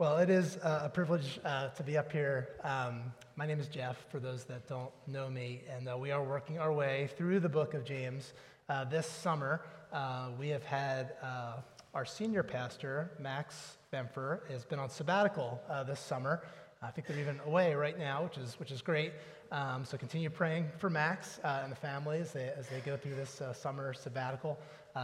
Well, it is uh, a privilege uh, to be up here. Um, my name is Jeff, for those that don't know me, and uh, we are working our way through the book of James. Uh, this summer, uh, we have had our senior pastor, Max Bemfer, has been on sabbatical this summer. I think they're even away right now, which is, which is great. Um, so continue praying for Max and the family as they, as they go through this summer sabbatical.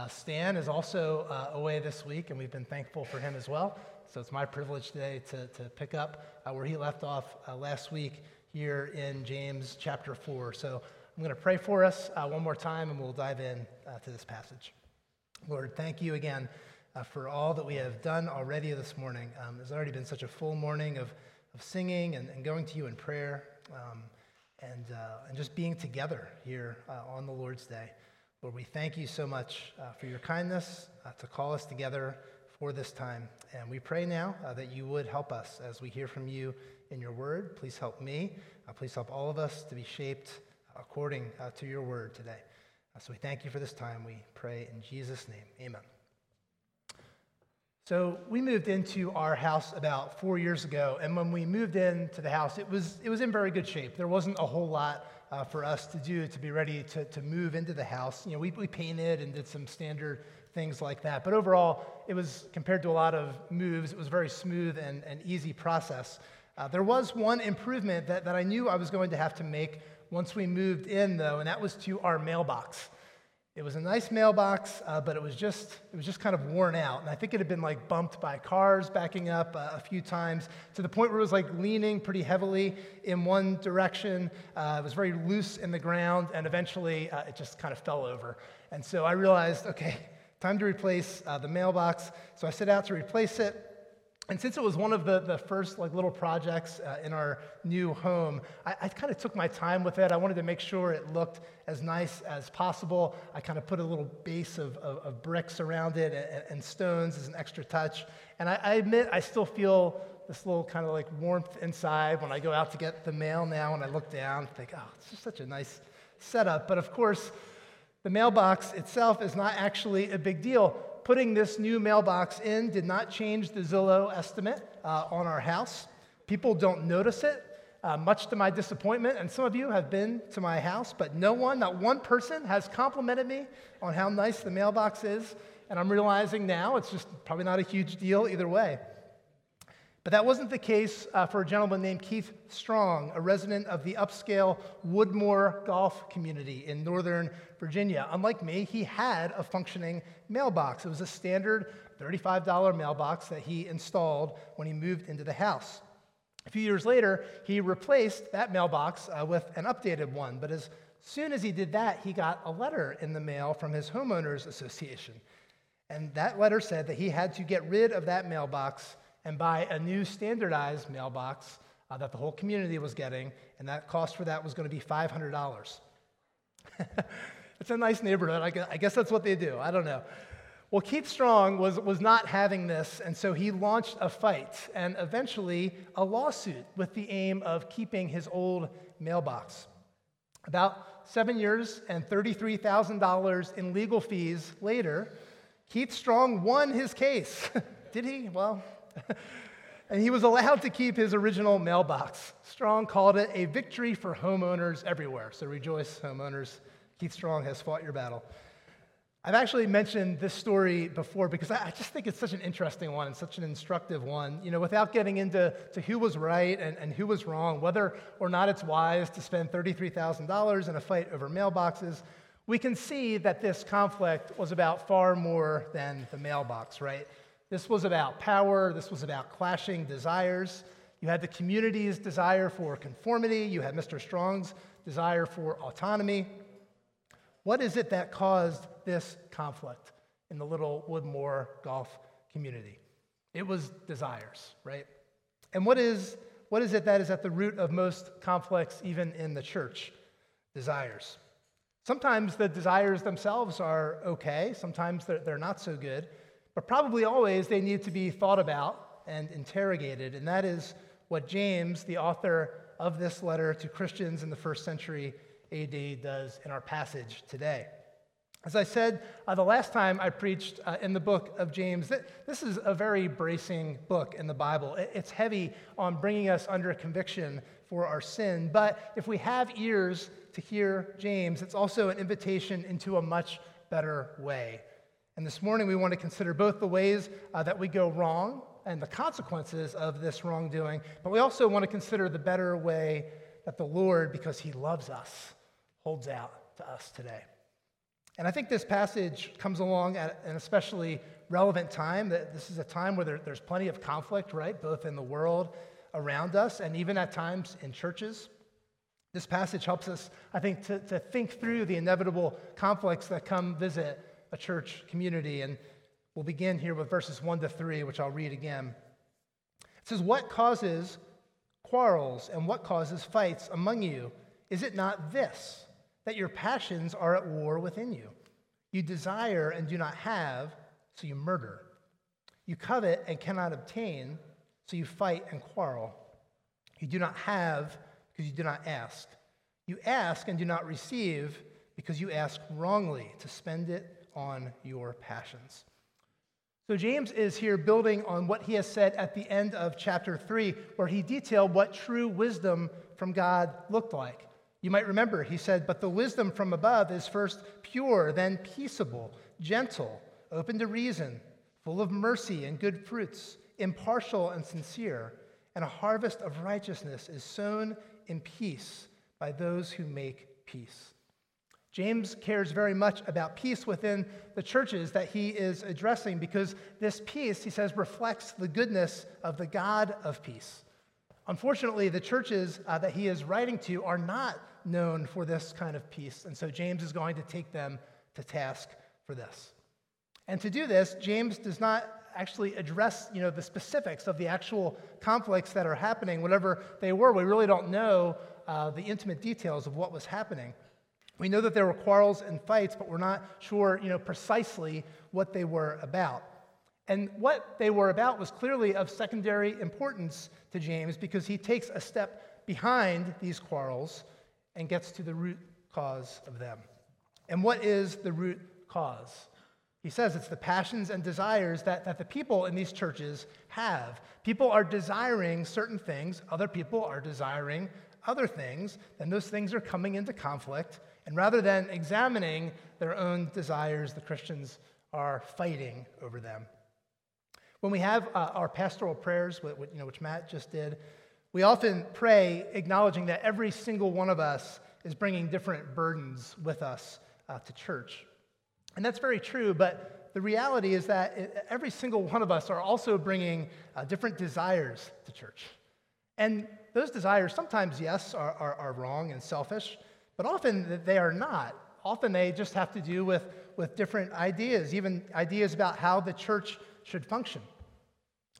Stan is also away this week, and we've been thankful for him as well. So it's my privilege today to, to pick up uh, where he left off uh, last week here in James chapter 4. So I'm going to pray for us uh, one more time and we'll dive in uh, to this passage. Lord, thank you again uh, for all that we have done already this morning. Um, there's already been such a full morning of, of singing and, and going to you in prayer um, and, uh, and just being together here on the Lord's Day. Lord, we thank you so much for your kindness to call us together for this time. And we pray now uh, that you would help us as we hear from you in your word. Please help me. Uh, please help all of us to be shaped according uh, to your word today. Uh, so we thank you for this time. We pray in Jesus' name. Amen. So we moved into our house about four years ago, and when we moved into the house, it was it was in very good shape. There wasn't a whole lot uh, for us to do to be ready to, to move into the house. You know, we, we painted and did some standard things like that. But overall, it was, compared to a lot of moves, it was very smooth and, and easy process. Uh, there was one improvement that, that I knew I was going to have to make once we moved in, though, and that was to our mailbox. It was a nice mailbox, uh, but it was just it was just kind of worn out, and I think it had been like bumped by cars backing up uh, a few times to the point where it was like leaning pretty heavily in one direction. Uh, it was very loose in the ground, and eventually uh, it just kind of fell over. And so I realized, okay, time to replace uh, the mailbox. So I set out to replace it. And since it was one of the, the first like little projects uh, in our new home, I, I kind of took my time with it. I wanted to make sure it looked as nice as possible. I kind of put a little base of, of, of bricks around it and, and, stones as an extra touch. And I, I admit I still feel this little kind of like warmth inside when I go out to get the mail now and I look down, think, oh, it's just such a nice setup. But of course, the mailbox itself is not actually a big deal. Putting this new mailbox in did not change the Zillow estimate uh, on our house. People don't notice it, uh, much to my disappointment. And some of you have been to my house, but no one, not one person, has complimented me on how nice the mailbox is. And I'm realizing now it's just probably not a huge deal either way. But that wasn't the case uh, for a gentleman named Keith Strong, a resident of the upscale Woodmore golf community in Northern Virginia. Unlike me, he had a functioning mailbox. It was a standard $35 mailbox that he installed when he moved into the house. A few years later, he replaced that mailbox uh, with an updated one. But as soon as he did that, he got a letter in the mail from his homeowners association. And that letter said that he had to get rid of that mailbox and buy a new standardized mailbox uh, that the whole community was getting, and that cost for that was going to be $500. it's a nice neighborhood. I guess, I guess that's what they do. I don't know. Well, Keith Strong was, was not having this, and so he launched a fight and eventually a lawsuit with the aim of keeping his old mailbox. About seven years and $33,000 in legal fees later, Keith Strong won his case. Did he? Well, and he was allowed to keep his original mailbox. Strong called it a victory for homeowners everywhere. So rejoice, homeowners. Keith Strong has fought your battle. I've actually mentioned this story before because I just think it's such an interesting one and such an instructive one. You know, without getting into to who was right and, and who was wrong, whether or not it's wise to spend $33,000 in a fight over mailboxes, we can see that this conflict was about far more than the mailbox, right? This was about power, this was about clashing desires. You had the community's desire for conformity, you had Mr. Strong's desire for autonomy. What is it that caused this conflict in the little Woodmore golf community? It was desires, right? And what is, what is it that is at the root of most conflicts, even in the church? Desires. Sometimes the desires themselves are okay, sometimes they're, they're not so good. But probably always they need to be thought about and interrogated. And that is what James, the author of this letter to Christians in the first century AD, does in our passage today. As I said uh, the last time I preached uh, in the book of James, th- this is a very bracing book in the Bible. It's heavy on bringing us under conviction for our sin. But if we have ears to hear James, it's also an invitation into a much better way. And this morning we want to consider both the ways uh, that we go wrong and the consequences of this wrongdoing, but we also want to consider the better way that the Lord, because he loves us, holds out to us today. And I think this passage comes along at an especially relevant time. This is a time where there, there's plenty of conflict, right? Both in the world around us and even at times in churches. This passage helps us, I think, to, to think through the inevitable conflicts that come visit a church community. And we'll begin here with verses 1 to 3, which I'll read again. It says, What causes quarrels and what causes fights among you? Is it not this? that your passions are at war within you. You desire and do not have, so you murder. You covet and cannot obtain, so you fight and quarrel. You do not have because you do not ask. You ask and do not receive because you ask wrongly to spend it on your passions. So, James is here building on what he has said at the end of chapter 3, where he detailed what true wisdom from God looked like. You might remember, he said, But the wisdom from above is first pure, then peaceable, gentle, open to reason, full of mercy and good fruits, impartial and sincere. And a harvest of righteousness is sown in peace by those who make peace. James cares very much about peace within the churches that he is addressing because this peace, he says, reflects the goodness of the God of peace. Unfortunately, the churches uh, that he is writing to are not known for this kind of peace, and so James is going to take them to task for this. And to do this, James does not actually address you know, the specifics of the actual conflicts that are happening, whatever they were. We really don't know uh, the intimate details of what was happening. We know that there were quarrels and fights, but we're not sure you know, precisely what they were about. And what they were about was clearly of secondary importance to James because he takes a step behind these quarrels and gets to the root cause of them. And what is the root cause? He says it's the passions and desires that, that the people in these churches have. People are desiring certain things, other people are desiring other things, and those things are coming into conflict. And rather than examining their own desires, the Christians are fighting over them. When we have uh, our pastoral prayers, which, you know, which Matt just did, we often pray acknowledging that every single one of us is bringing different burdens with us uh, to church. And that's very true, but the reality is that every single one of us are also bringing uh, different desires to church. And those desires, sometimes, yes, are, are, are wrong and selfish, but often they are not. Often they just have to do with, with different ideas, even ideas about how the church should function.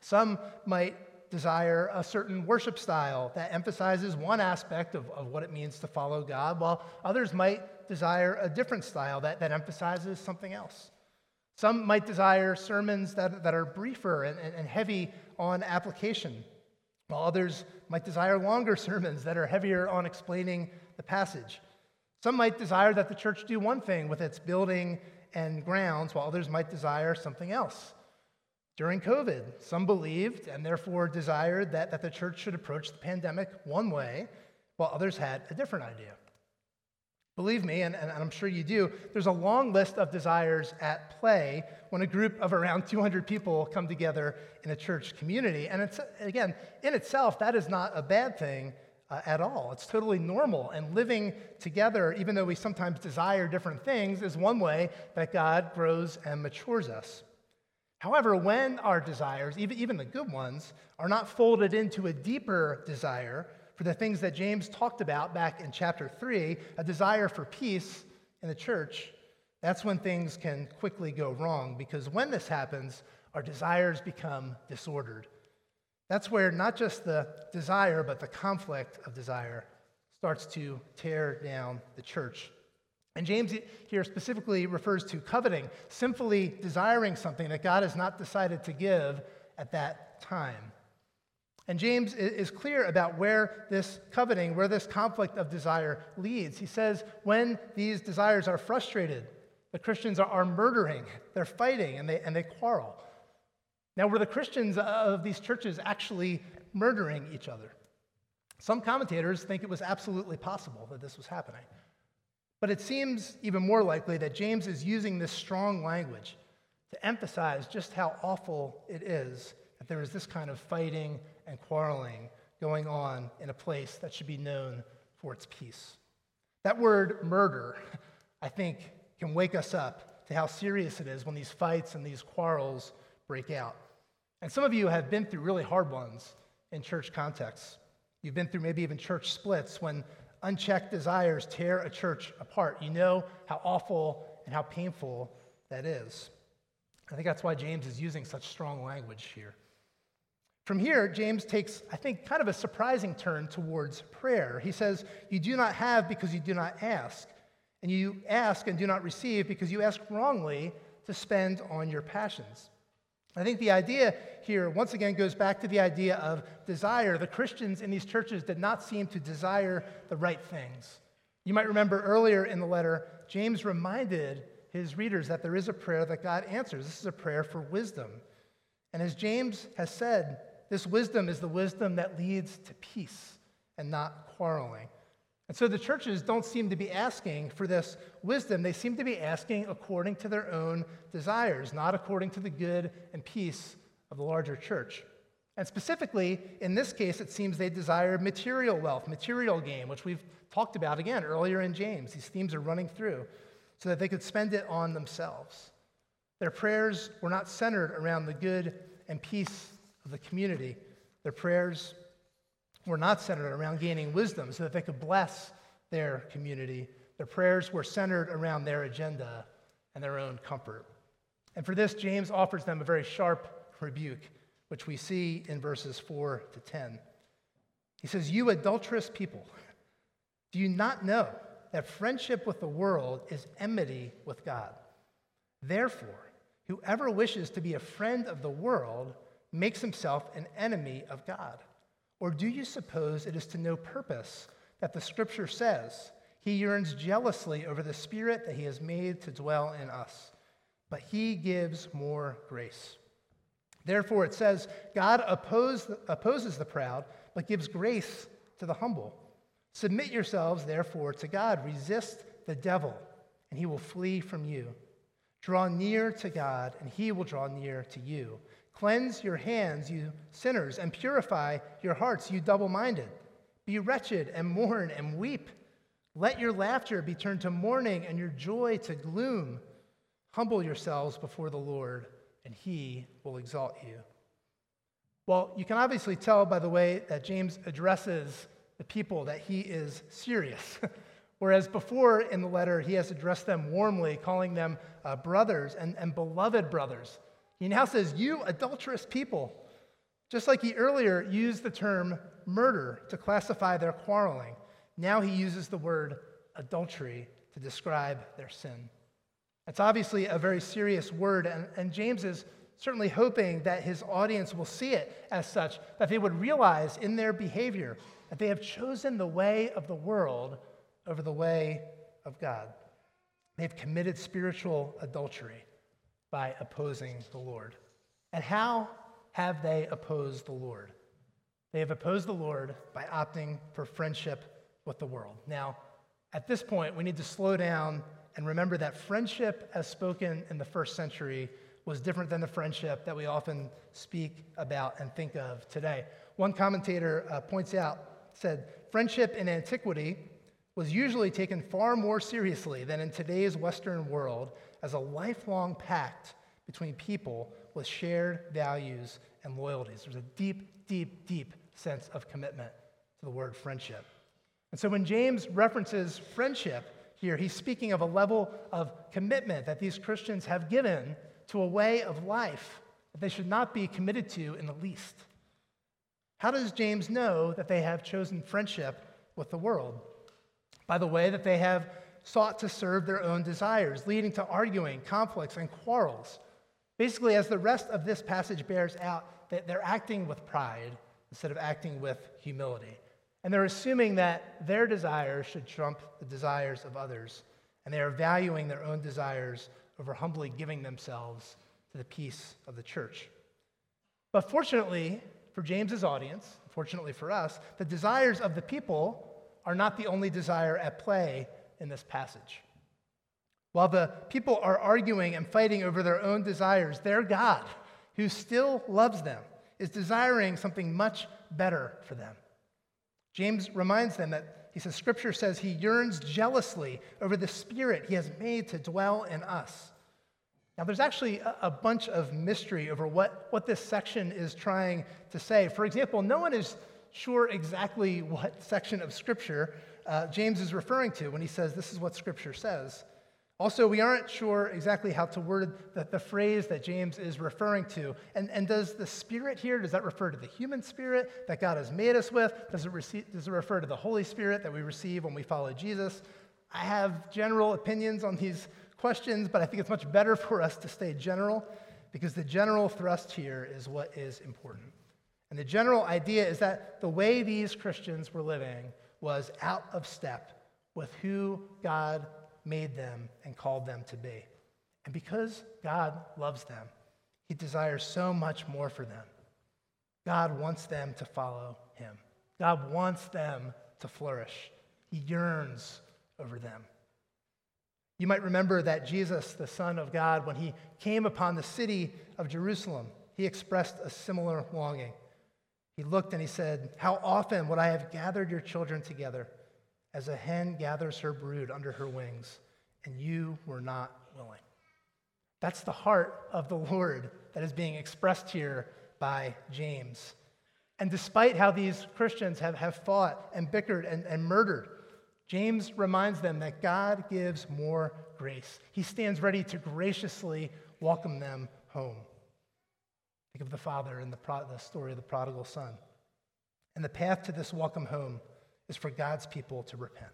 Some might desire a certain worship style that emphasizes one aspect of, of what it means to follow God, while others might desire a different style that, that emphasizes something else. Some might desire sermons that, that are briefer and, and, and heavy on application, while others might desire longer sermons that are heavier on explaining the passage. Some might desire that the church do one thing with its building and grounds, while others might desire something else. During COVID, some believed and therefore desired that, that the church should approach the pandemic one way, while others had a different idea. Believe me, and, and, I'm sure you do, there's a long list of desires at play when a group of around 200 people come together in a church community. And it's, again, in itself, that is not a bad thing uh, at all. It's totally normal. And living together, even though we sometimes desire different things, is one way that God grows and matures us. However, when our desires, even, even the good ones, are not folded into a deeper desire for the things that James talked about back in chapter 3, a desire for peace in the church, that's when things can quickly go wrong because when this happens, our desires become disordered. That's where not just the desire, but the conflict of desire starts to tear down the church. And James here specifically refers to coveting, sinfully desiring something that God has not decided to give at that time. And James is clear about where this coveting, where this conflict of desire leads. He says, when these desires are frustrated, The Christians are, murdering, they're fighting, and they, and they quarrel. Now, were the Christians of these churches actually murdering each other? Some commentators think it was absolutely possible that this was happening. But it seems even more likely that James is using this strong language to emphasize just how awful it is that there is this kind of fighting and quarreling going on in a place that should be known for its peace. That word murder, I think, can wake us up to how serious it is when these fights and these quarrels break out. And some of you have been through really hard ones in church contexts. You've been through maybe even church splits when unchecked desires tear a church apart. You know how awful and how painful that is. I think that's why James is using such strong language here. From here, James takes, I think, kind of a surprising turn towards prayer. He says, You do not have because you do not ask. And you ask and do not receive because you ask wrongly to spend on your passions. I think the idea here, once again, goes back to the idea of desire. The Christians in these churches did not seem to desire the right things. You might remember earlier in the letter, James reminded his readers that there is a prayer that God answers. This is a prayer for wisdom. And as James has said, this wisdom is the wisdom that leads to peace and not quarreling. And so the churches don't seem to be asking for this wisdom. They seem to be asking according to their own desires, not according to the good and peace of the larger church. And specifically, in this case, it seems they desire material wealth, material gain, which we've talked about again earlier in James. These themes are running through so that they could spend it on themselves. Their prayers were not centered around the good and peace of the community. Their prayers were not centered around gaining wisdom so that they could bless their community. Their prayers were centered around their agenda and their own comfort. And for this, James offers them a very sharp rebuke, which we see in verses 4 to 10. He says, You adulterous people, do you not know that friendship with the world is enmity with God? Therefore, whoever wishes to be a friend of the world makes himself an enemy of God. Or do you suppose it is to no purpose that the scripture says, He yearns jealously over the Spirit that He has made to dwell in us, but He gives more grace? Therefore, it says, God oppose, opposes the proud, but gives grace to the humble. Submit yourselves, therefore, to God. Resist the devil, and he will flee from you. Draw near to God, and he will draw near to you. Cleanse your hands, you sinners, and purify your hearts, you double minded. Be wretched and mourn and weep. Let your laughter be turned to mourning and your joy to gloom. Humble yourselves before the Lord, and he will exalt you. Well, you can obviously tell by the way that James addresses the people that he is serious. Whereas before in the letter, he has addressed them warmly, calling them uh, brothers and, and beloved brothers. He now says, You adulterous people. Just like he earlier used the term murder to classify their quarreling, now he uses the word adultery to describe their sin. It's obviously a very serious word, and, and James is certainly hoping that his audience will see it as such, that they would realize in their behavior that they have chosen the way of the world over the way of God. They've committed spiritual adultery by opposing the Lord. And how have they opposed the Lord? They have opposed the Lord by opting for friendship with the world. Now, at this point, we need to slow down and remember that friendship, as spoken in the first century, was different than the friendship that we often speak about and think of today. One commentator uh, points out, said, friendship in antiquity was usually taken far more seriously than in today's Western world as a lifelong pact between people with shared values and loyalties. There's a deep, deep, deep sense of commitment to the word friendship. And so when James references friendship here, he's speaking of a level of commitment that these Christians have given to a way of life that they should not be committed to in the least. How does James know that they have chosen friendship with the world? By the way that they have sought to serve their own desires, leading to arguing, conflicts, and quarrels. Basically, as the rest of this passage bears out, that they're acting with pride instead of acting with humility. And they're assuming that their desires should trump the desires of others. and they are valuing their own desires over humbly giving themselves to the peace of the church. But fortunately for James's audience, fortunately for us, the desires of the people are not the only desire at play in this passage. While the people are arguing and fighting over their own desires, their God, who still loves them, is desiring something much better for them. James reminds them that he says, Scripture says he yearns jealously over the Spirit he has made to dwell in us. Now, there's actually a, bunch of mystery over what, what this section is trying to say. For example, no one is sure exactly what section of Scripture uh, James is referring to when he says this is what Scripture says. Also, we aren't sure exactly how to word the, the phrase that James is referring to. And, and does the Spirit here, does that refer to the human spirit that God has made us with? Does it, receive, does it refer to the Holy Spirit that we receive when we follow Jesus? I have general opinions on these questions, but I think it's much better for us to stay general because the general thrust here is what is important. And the general idea is that the way these Christians were living was out of step with who God made them and called them to be. And because God loves them, He desires so much more for them. God wants them to follow Him, God wants them to flourish. He yearns over them. You might remember that Jesus, the Son of God, when he came upon the city of Jerusalem, he expressed a similar longing. He looked and he said, How often would I have gathered your children together as a hen gathers her brood under her wings, and you were not willing? That's the heart of the Lord that is being expressed here by James. And despite how these Christians have, have fought and bickered and, and murdered, James reminds them that God gives more grace. He stands ready to graciously welcome them home. Think of the father in the, pro- the story of the prodigal son. And the path to this welcome home is for God's people to repent.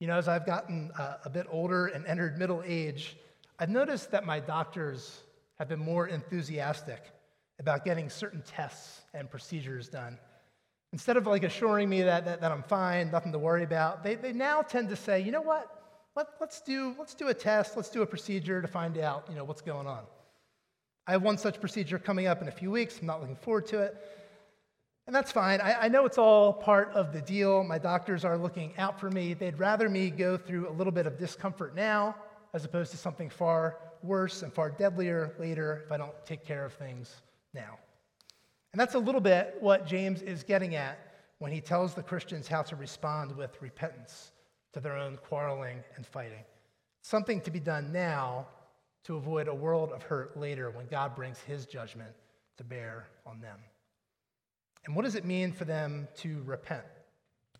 You know, as I've gotten uh, a bit older and entered middle age, I've noticed that my doctors have been more enthusiastic about getting certain tests and procedures done. Instead of like assuring me that, that, that I'm fine, nothing to worry about, they, they now tend to say, you know what? Let, let's, do, let's do a test, let's do a procedure to find out, you know, what's going on. I have one such procedure coming up in a few weeks. I'm not looking forward to it. And that's fine. I, I, know it's all part of the deal. My doctors are looking out for me. They'd rather me go through a little bit of discomfort now as opposed to something far worse and far deadlier later if I don't take care of things now. And that's a little bit what James is getting at when he tells the Christians how to respond with repentance to their own quarreling and fighting. Something to be done now to avoid a world of hurt later when God brings his judgment to bear on them. And what does it mean for them to repent?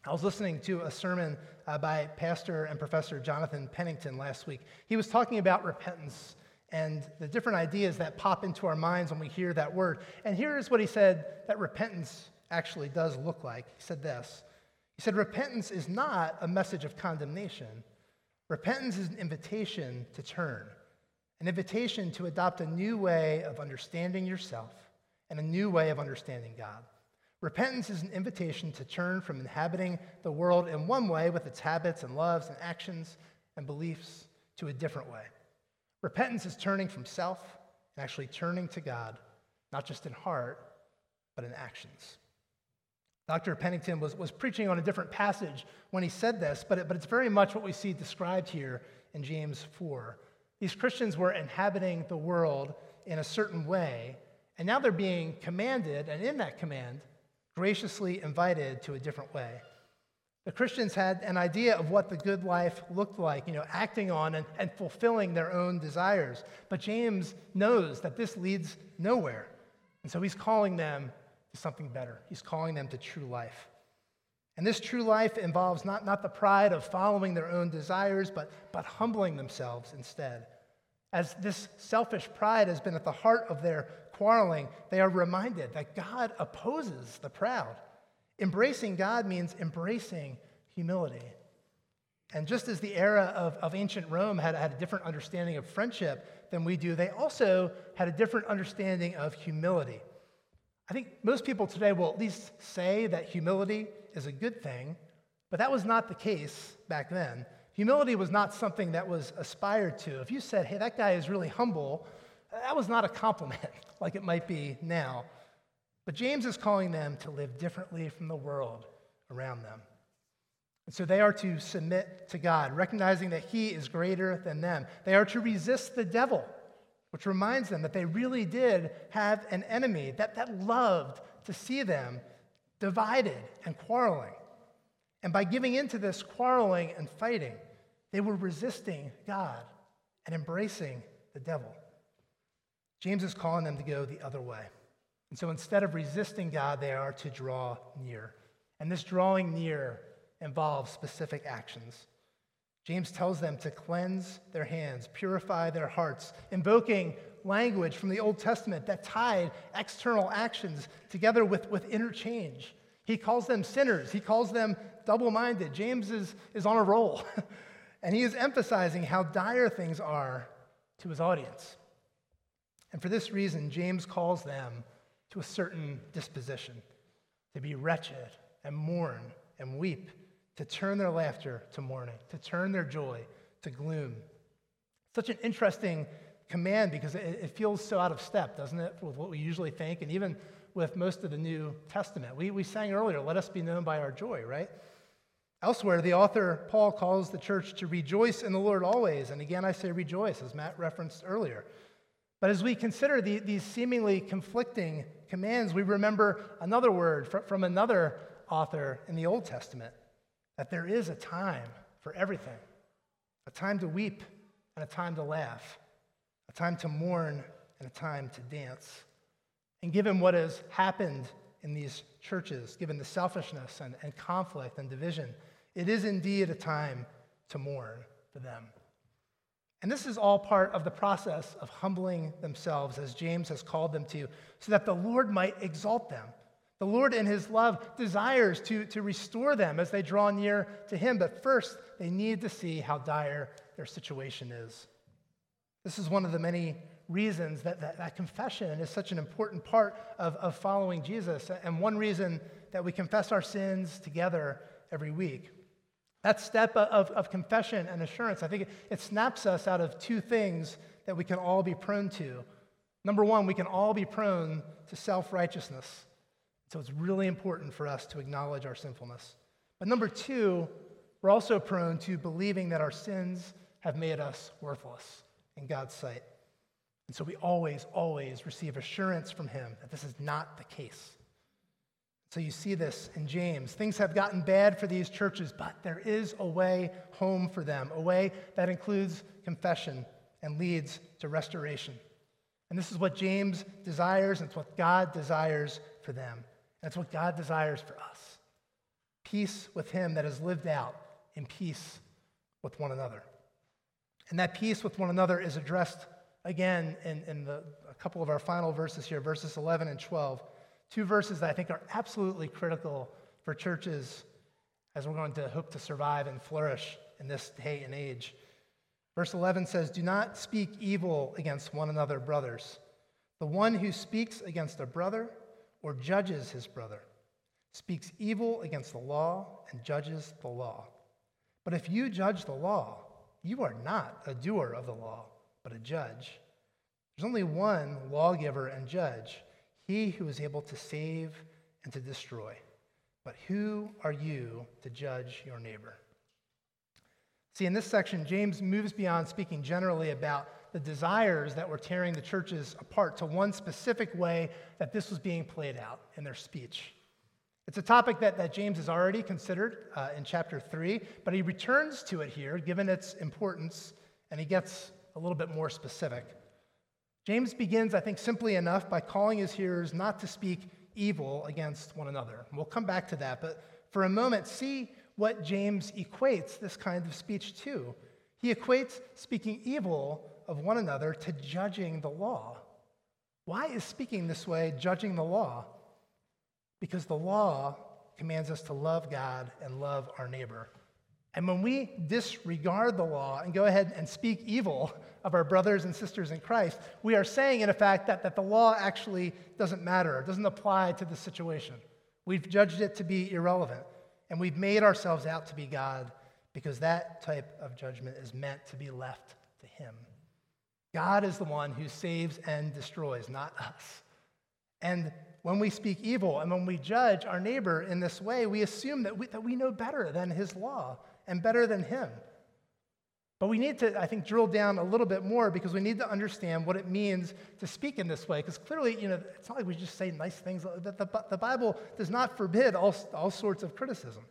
I was listening to a sermon uh, by Pastor and Professor Jonathan Pennington last week. He was talking about repentance and the different ideas that pop into our minds when we hear that word. And here is what he said that repentance actually does look like. He said this He said, Repentance is not a message of condemnation, repentance is an invitation to turn an invitation to adopt a new way of understanding yourself and a new way of understanding God. Repentance is an invitation to turn from inhabiting the world in one way with its habits and loves and actions and beliefs to a different way. Repentance is turning from self and actually turning to God, not just in heart, but in actions. Dr. Pennington was, was preaching on a different passage when he said this, but, it, but it's very much what we see described here in James 4. These Christians were inhabiting the world in a certain way, and now they're being commanded, and in that command, graciously invited to a different way. The Christians had an idea of what the good life looked like, you know, acting on and, and fulfilling their own desires. But James knows that this leads nowhere. And so he's calling them to something better. He's calling them to true life. And this true life involves not, not the pride of following their own desires, but, but humbling themselves instead. As this selfish pride has been at the heart of their quarreling, they are reminded that God opposes the proud. Embracing God means embracing humility. And just as the era of, of ancient Rome had, had a different understanding of friendship than we do, they also had a different understanding of humility. I think most people today will at least say that humility is a good thing, but that was not the case back then Humility was not something that was aspired to. If you said, hey, that guy is really humble, that was not a compliment like it might be now. But James is calling them to live differently from the world around them. And so they are to submit to God, recognizing that He is greater than them. They are to resist the devil, which reminds them that they really did have an enemy that, that loved to see them divided and quarreling. And by giving into this quarreling and fighting, they were resisting God and embracing the devil. James is calling them to go the other way. And so instead of resisting God, they are to draw near. And this drawing near involves specific actions. James tells them to cleanse their hands, purify their hearts, invoking language from the Old Testament that tied external actions together with, with interchange. He calls them sinners, he calls them double minded. James is, is on a roll, and he is emphasizing how dire things are to his audience. And for this reason, James calls them to a certain disposition to be wretched and mourn and weep to turn their laughter to mourning, to turn their joy to gloom. Such an interesting command because it, it, feels so out of step, doesn't it, with what we usually think, and even with most of the New Testament. We, we sang earlier, let us be known by our joy, right? Elsewhere, the author Paul calls the church to rejoice in the Lord always. And again, I say rejoice, as Matt referenced earlier. But as we consider the, these seemingly conflicting commands, we remember another word from another author in the Old Testament that there is a time for everything a time to weep and a time to laugh, a time to mourn and a time to dance. And given what has happened in these churches, given the selfishness and, and conflict and division, it is indeed a time to mourn for them. And this is all part of the process of humbling themselves, as James has called them to, so that the Lord might exalt them the Lord, in His love, desires to, to restore them as they draw near to Him, but first they need to see how dire their situation is. This is one of the many reasons that, that, that confession is such an important part of, of following Jesus, and one reason that we confess our sins together every week. That step of, of confession and assurance, I think it, it snaps us out of two things that we can all be prone to. Number one, we can all be prone to self righteousness. So it's really important for us to acknowledge our sinfulness. But number two, we're also prone to believing that our sins have made us worthless in God's sight. And so we always, always receive assurance from Him that this is not the case. So you see this in James. Things have gotten bad for these churches, but there is a way home for them, a way that includes confession and leads to restoration. And this is what James desires, and it's what God desires for them. That's what God desires for us peace with Him that is lived out in peace with one another. And that peace with one another is addressed again in, in the, a couple of our final verses here, verses 11 and 12. Two verses that I think are absolutely critical for churches as we're going to hope to survive and flourish in this day and age. Verse 11 says, Do not speak evil against one another, brothers. The one who speaks against a brother or judges his brother, speaks evil against the law and judges the law. But if you judge the law, you are not a doer of the law, but a judge. There's only one lawgiver and judge, he who is able to save and to destroy. But who are you to judge your neighbor? See, in this section, James moves beyond speaking generally about the desires that were tearing the churches apart to one specific way that this was being played out in their speech. It's a topic that, that James has already considered uh, in chapter 3, but he returns to it here, given its importance, and he gets a little bit more specific. James begins, I think, simply enough by calling his hearers not to speak evil against one another. We'll come back to that, but for a moment, see what James equates this kind of speech to. He equates speaking evil of one another to judging the law. Why is speaking this way judging the law? Because the law commands us to love God and love our neighbor. And when we disregard the law and go ahead and speak evil of our brothers and sisters in Christ, we are saying, in effect, that, that the law actually doesn't matter, doesn't apply to the situation. We've judged it to be irrelevant, and we've made ourselves out to be God because that type of judgment is meant to be left to Him. God is the one who saves and destroys, not us. And when we speak evil and when we judge our neighbor in this way, we assume that we, that we know better than his law and better than him. But we need to, I think, drill down a little bit more because we need to understand what it means to speak in this way. Because clearly, you know, it's not like we just say nice things. The, the, the Bible does not forbid all, all sorts of criticism.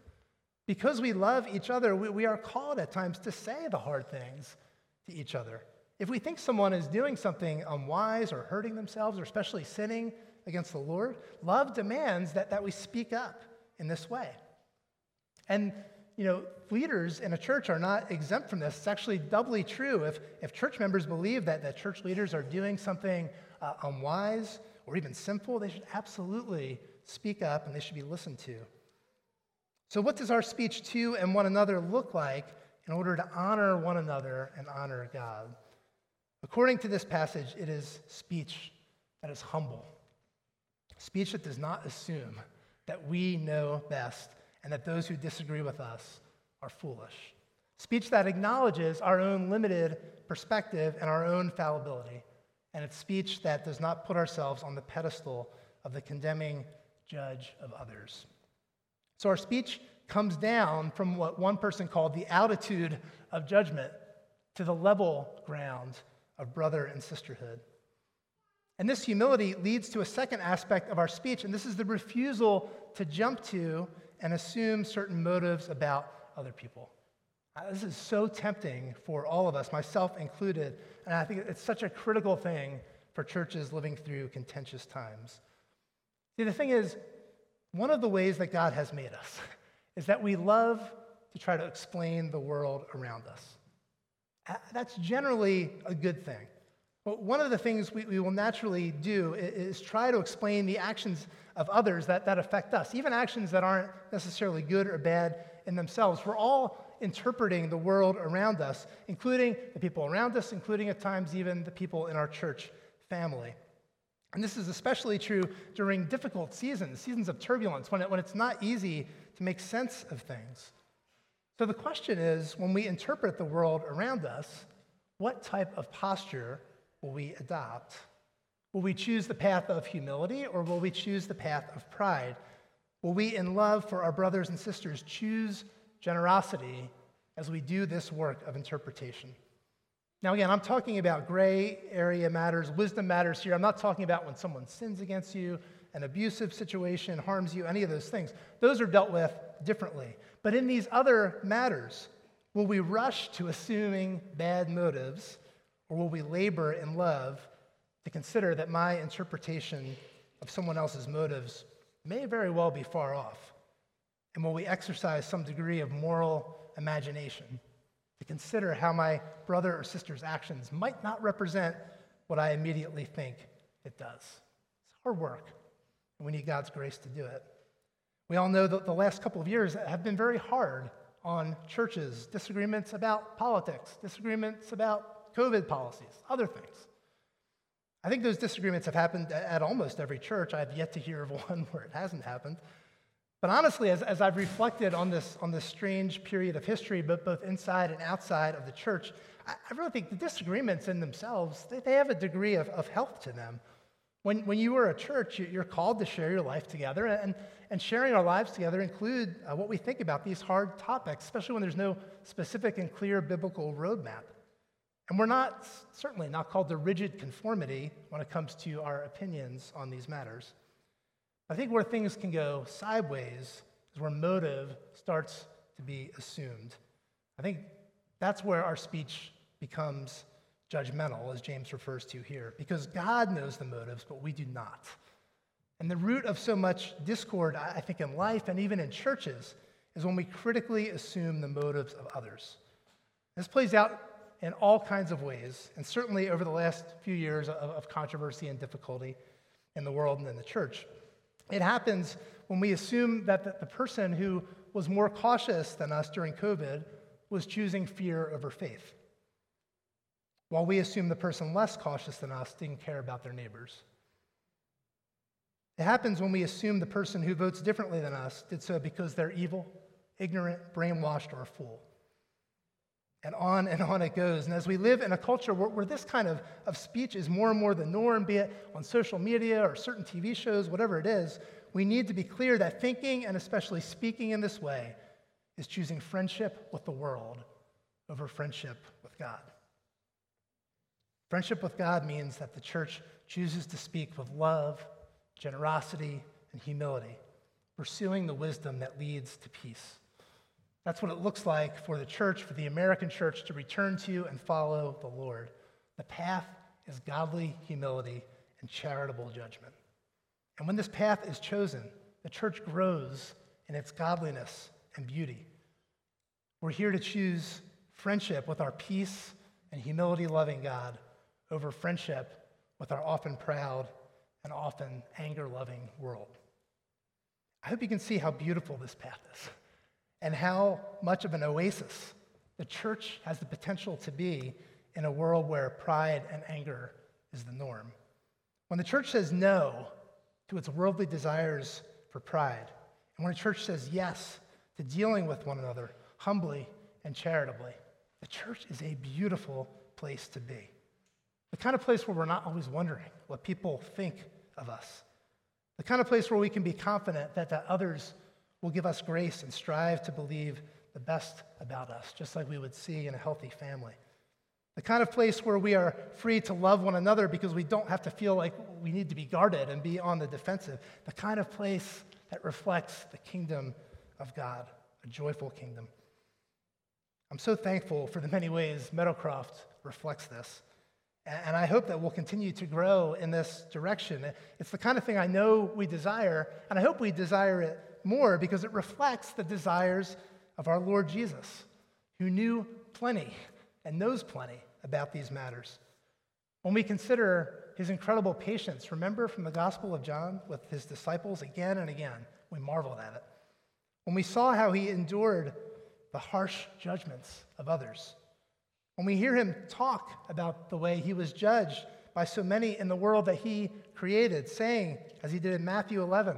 Because we love each other, we, we are called at times to say the hard things to each other. If we think someone is doing something unwise or hurting themselves or especially sinning against the Lord, love demands that, that we speak up in this way. And, you know, leaders in a church are not exempt from this. It's actually doubly true. If, if church members believe that, that church leaders are doing something uh, unwise or even sinful, they should absolutely speak up and they should be listened to. So, what does our speech to and one another look like in order to honor one another and honor God? According to this passage, it is speech that is humble, speech that does not assume that we know best and that those who disagree with us are foolish, speech that acknowledges our own limited perspective and our own fallibility, and it's speech that does not put ourselves on the pedestal of the condemning judge of others. So our speech comes down from what one person called the altitude of judgment to the level ground of brother and sisterhood. And this humility leads to a second aspect of our speech, and this is the refusal to jump to and assume certain motives about other people. Uh, this is so tempting for all of us, myself included, and I think it's such a critical thing for churches living through contentious times. See, the thing is, one of the ways that God has made us is that we love to try to explain the world around us. That's generally a good thing. But one of the things we, we will naturally do is, is try to explain the actions of others that, that affect us, even actions that aren't necessarily good or bad in themselves. We're all interpreting the world around us, including the people around us, including at times even the people in our church family. And this is especially true during difficult seasons, seasons of turbulence, when, it, when it's not easy to make sense of things. So the question is when we interpret the world around us, what type of posture will we adopt? Will we choose the path of humility or will we choose the path of pride? Will we, in love for our brothers and sisters, choose generosity as we do this work of interpretation? Now, again, I'm talking about gray area matters, wisdom matters here. I'm not talking about when someone sins against you, an abusive situation harms you, any of those things. Those are dealt with differently. But in these other matters, will we rush to assuming bad motives, or will we labor in love to consider that my interpretation of someone else's motives may very well be far off? And will we exercise some degree of moral imagination to consider how my brother or sister's actions might not represent what I immediately think it does? It's hard work, and we need God's grace to do it. We all know that the last couple of years have been very hard on churches, disagreements about politics, disagreements about COVID policies, other things. I think those disagreements have happened at almost every church. I've yet to hear of one where it hasn't happened. But honestly, as, as I've reflected on this, on this strange period of history, but both inside and outside of the church, I, I really think the disagreements in themselves, they, they have a degree of, of health to them. When, when you are a church, you're called to share your life together, and, and sharing our lives together include uh, what we think about these hard topics, especially when there's no specific and clear biblical roadmap. And we're not, certainly not called to rigid conformity when it comes to our opinions on these matters. I think where things can go sideways is where motive starts to be assumed. I think that's where our speech becomes judgmental, as James refers to here, because God knows the motives, but we do not. And the root of so much discord, I think, in life and even in churches is when we critically assume the motives of others. This plays out in all kinds of ways, and certainly over the last few years of, of controversy and difficulty in the world and in the church. It happens when we assume that the, the person who was more cautious than us during COVID was choosing fear over faith while we assume the person less cautious than us didn't care about their neighbors. It happens when we assume the person who votes differently than us did so because they're evil, ignorant, brainwashed, or a fool. And on and on it goes. And as we live in a culture where, where, this kind of, of speech is more and more the norm, be it on social media or certain TV shows, whatever it is, we need to be clear that thinking and especially speaking in this way is choosing friendship with the world over friendship with God. Friendship with God means that the church chooses to speak with love, generosity, and humility, pursuing the wisdom that leads to peace. That's what it looks like for the church, for the American church, to return to and follow the Lord. The path is godly humility and charitable judgment. And when this path is chosen, the church grows in its godliness and beauty. We're here to choose friendship with our peace and humility loving God over friendship with our often proud and often anger loving world. I hope you can see how beautiful this path is and how much of an oasis the church has the potential to be in a world where pride and anger is the norm. When the church says no to its worldly desires for pride, and when a church says yes to dealing with one another humbly and charitably, the church is a beautiful place to be. The kind of place where we're not always wondering what people think of us. The kind of place where we can be confident that, that others will give us grace and strive to believe the best about us, just like we would see in a healthy family. The kind of place where we are free to love one another because we don't have to feel like we need to be guarded and be on the defensive. The kind of place that reflects the kingdom of God, a joyful kingdom. I'm so thankful for the many ways Meadowcroft reflects this. And I hope that we'll continue to grow in this direction. It's the kind of thing I know we desire, and I hope we desire it more because it reflects the desires of our Lord Jesus, who knew plenty and knows plenty about these matters. When we consider his incredible patience, remember from the Gospel of John with his disciples again and again, we marveled at it. When we saw how he endured the harsh judgments of others, when we hear him talk about the way he was judged by so many in the world that he created, saying, as he did in Matthew 11,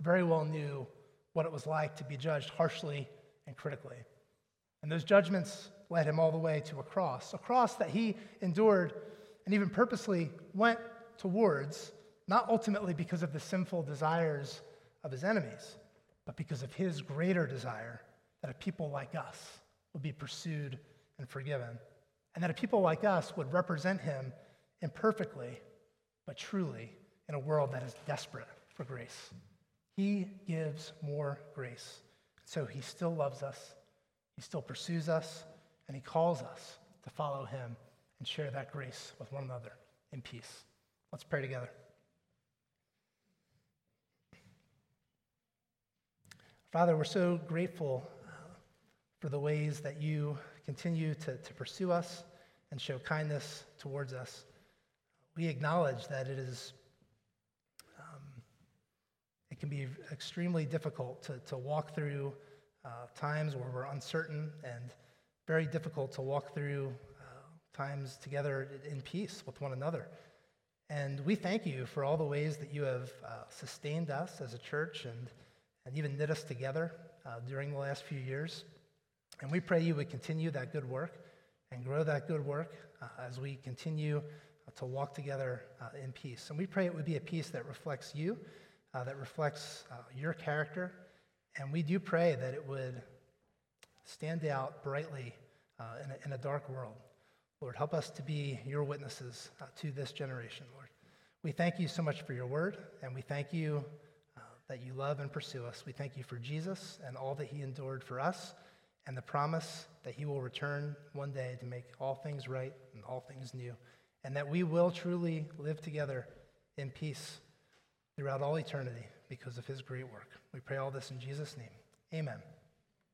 very well knew what it was like to be judged harshly and critically. And those judgments led him all the way to a cross, a cross that he endured and even purposely went towards, not ultimately because of the sinful desires of his enemies, but because of his greater desire that a people like us would be pursued and forgiven, and that a people like us would represent him imperfectly, but truly in a world that is desperate for grace. He gives more grace. So he still loves us, he still pursues us, and he calls us to follow him and share that grace with one another in peace. Let's pray together. Father, we're so grateful uh, for the ways that you continue to, to pursue us and show kindness towards us. We acknowledge that it is it can be extremely difficult to, to walk through uh, times where we're uncertain and very difficult to walk through uh, times together in peace with one another. And we thank you for all the ways that you have uh, sustained us as a church and, and even knit us together uh, during the last few years. And we pray you would continue that good work and grow that good work uh, as we continue to walk together uh, in peace. And we pray it would be a peace that reflects you uh, that reflects uh, your character. And we do pray that it would stand out brightly uh, in, a, in, a, dark world. Lord, help us to be your witnesses uh, to this generation, Lord. We thank you so much for your word, and we thank you uh, that you love and pursue us. We thank you for Jesus and all that he endured for us, and the promise that he will return one day to make all things right and all things new, and that we will truly live together in peace throughout all eternity because of his great work. We pray all this in Jesus' name. Amen.